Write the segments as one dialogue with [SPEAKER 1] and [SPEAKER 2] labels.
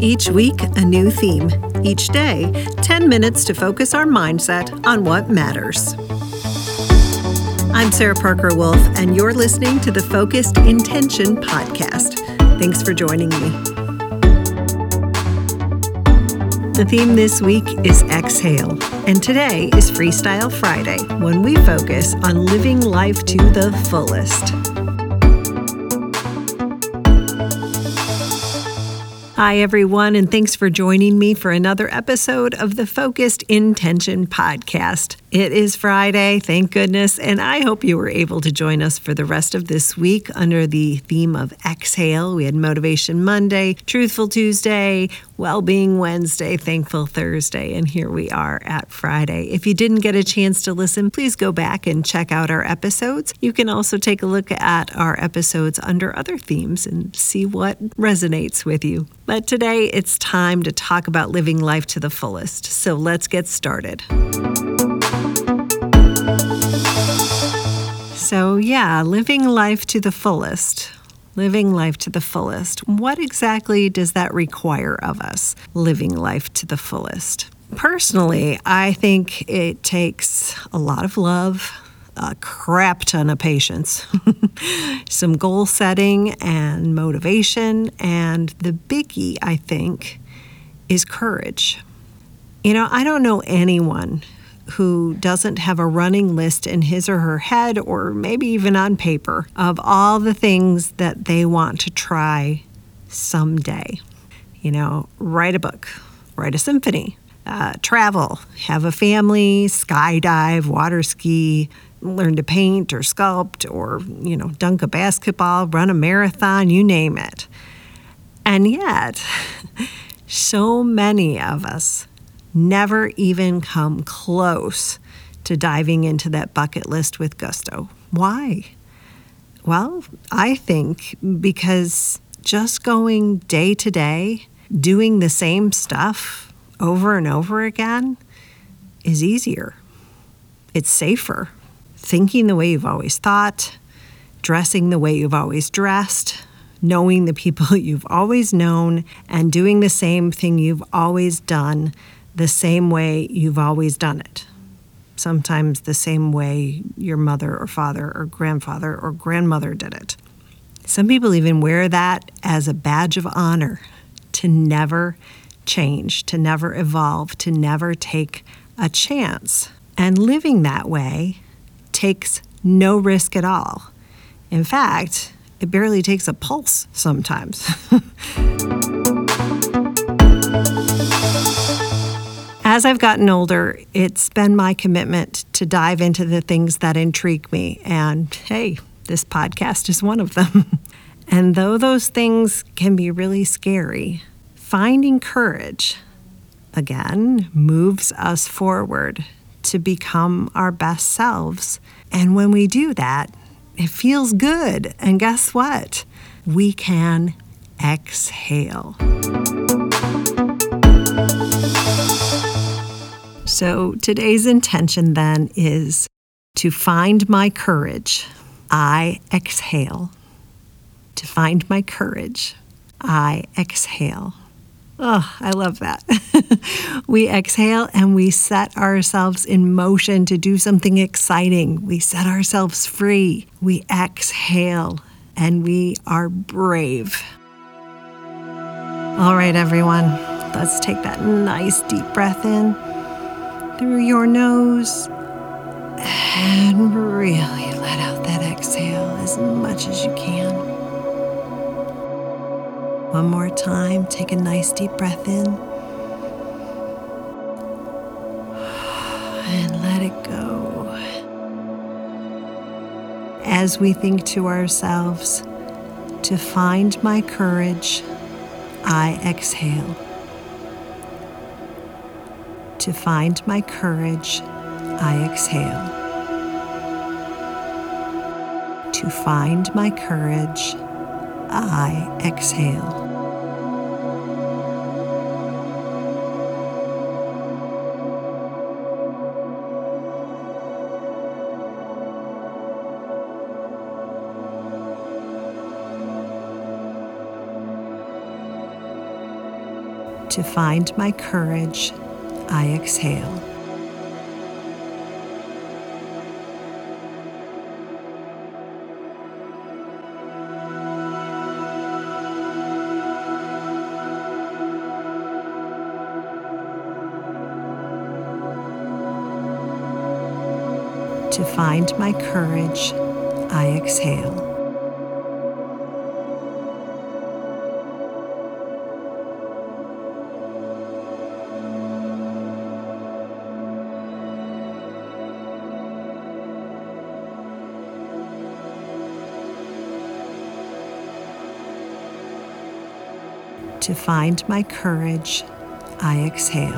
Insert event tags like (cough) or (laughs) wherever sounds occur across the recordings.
[SPEAKER 1] Each week, a new theme. Each day, 10 minutes to focus our mindset on what matters. I'm Sarah Parker Wolf, and you're listening to the Focused Intention Podcast. Thanks for joining me. The theme this week is exhale, and today is Freestyle Friday when we focus on living life to the fullest. Hi, everyone, and thanks for joining me for another episode of the Focused Intention Podcast. It is Friday, thank goodness, and I hope you were able to join us for the rest of this week under the theme of Exhale. We had Motivation Monday, Truthful Tuesday, Wellbeing Wednesday, Thankful Thursday, and here we are at Friday. If you didn't get a chance to listen, please go back and check out our episodes. You can also take a look at our episodes under other themes and see what resonates with you. But today it's time to talk about living life to the fullest. So let's get started. So, yeah, living life to the fullest. Living life to the fullest. What exactly does that require of us, living life to the fullest? Personally, I think it takes a lot of love, a crap ton of patience, (laughs) some goal setting and motivation, and the biggie, I think, is courage. You know, I don't know anyone who doesn't have a running list in his or her head, or maybe even on paper, of all the things that they want to try someday. You know, write a book, write a symphony, uh, travel, have a family, skydive, water ski, learn to paint or sculpt or, you know, dunk a basketball, run a marathon, you name it. And yet, (laughs) so many of us never even come close to diving into that bucket list with gusto. Why? Well, I think because just going day to day, doing the same stuff over and over again is easier. It's safer. Thinking the way you've always thought, dressing the way you've always dressed, knowing the people (laughs) you've always known, and doing the same thing you've always done the same way you've always done it. Sometimes the same way your mother or father or grandfather or grandmother did it. Some people even wear that as a badge of honor to never change, to never evolve, to never take a chance. And living that way takes no risk at all. In fact, it barely takes a pulse sometimes. (laughs) As I've gotten older, it's been my commitment to dive into the things that intrigue me. And hey, this podcast is one of them. (laughs) and though those things can be really scary, finding courage, again, moves us forward to become our best selves. And when we do that, it feels good. And guess what? We can exhale. So today's intention then is to find my courage. I exhale. To find my courage. I exhale. Oh, I love that. (laughs) we exhale and we set ourselves in motion to do something exciting. We set ourselves free. We exhale and we are brave. All right, everyone, let's take that nice deep breath in through your nose and really let out that exhale as much as you can. One more time, take a nice deep breath in and let it go. As we think to ourselves, to find my courage, I exhale. To find my courage, I exhale. To find my courage, I exhale. To find my courage, I exhale. To find my courage, I exhale. To find my courage, I exhale.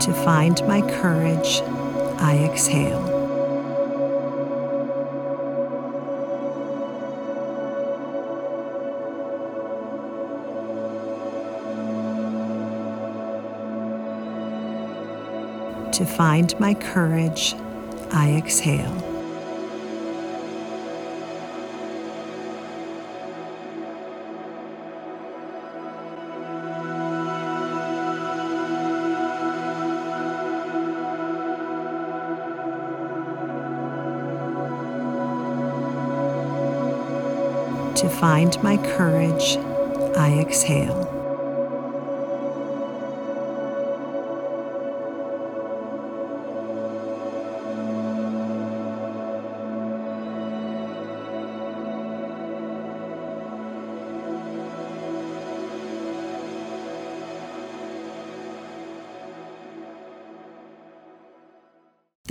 [SPEAKER 1] To find my courage, I exhale. To find my courage, I exhale. To find my courage, I exhale.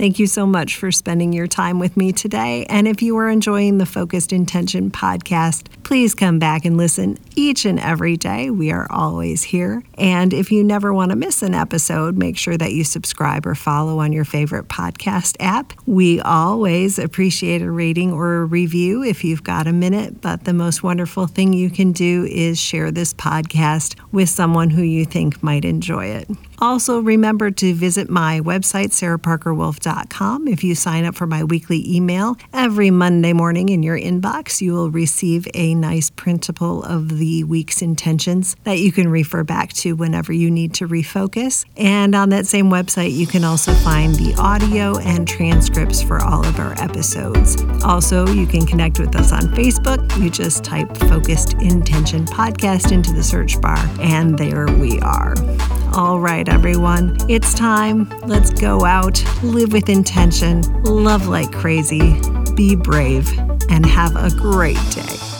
[SPEAKER 1] Thank you so much for spending your time with me today. And if you are enjoying the Focused Intention podcast, please come back and listen each and every day. We are always here. And if you never want to miss an episode, make sure that you subscribe or follow on your favorite podcast app. We always appreciate a rating or a review if you've got a minute. But the most wonderful thing you can do is share this podcast with someone who you think might enjoy it. Also, remember to visit my website, sarahparkerwolf.com. If you sign up for my weekly email every Monday morning in your inbox, you will receive a nice printable of the week's intentions that you can refer back to whenever you need to refocus. And on that same website, you can also find the audio and transcripts for all of our episodes. Also, you can connect with us on Facebook. You just type Focused Intention Podcast into the search bar, and there we are. All right, everyone, it's time. Let's go out, live with intention, love like crazy, be brave, and have a great day.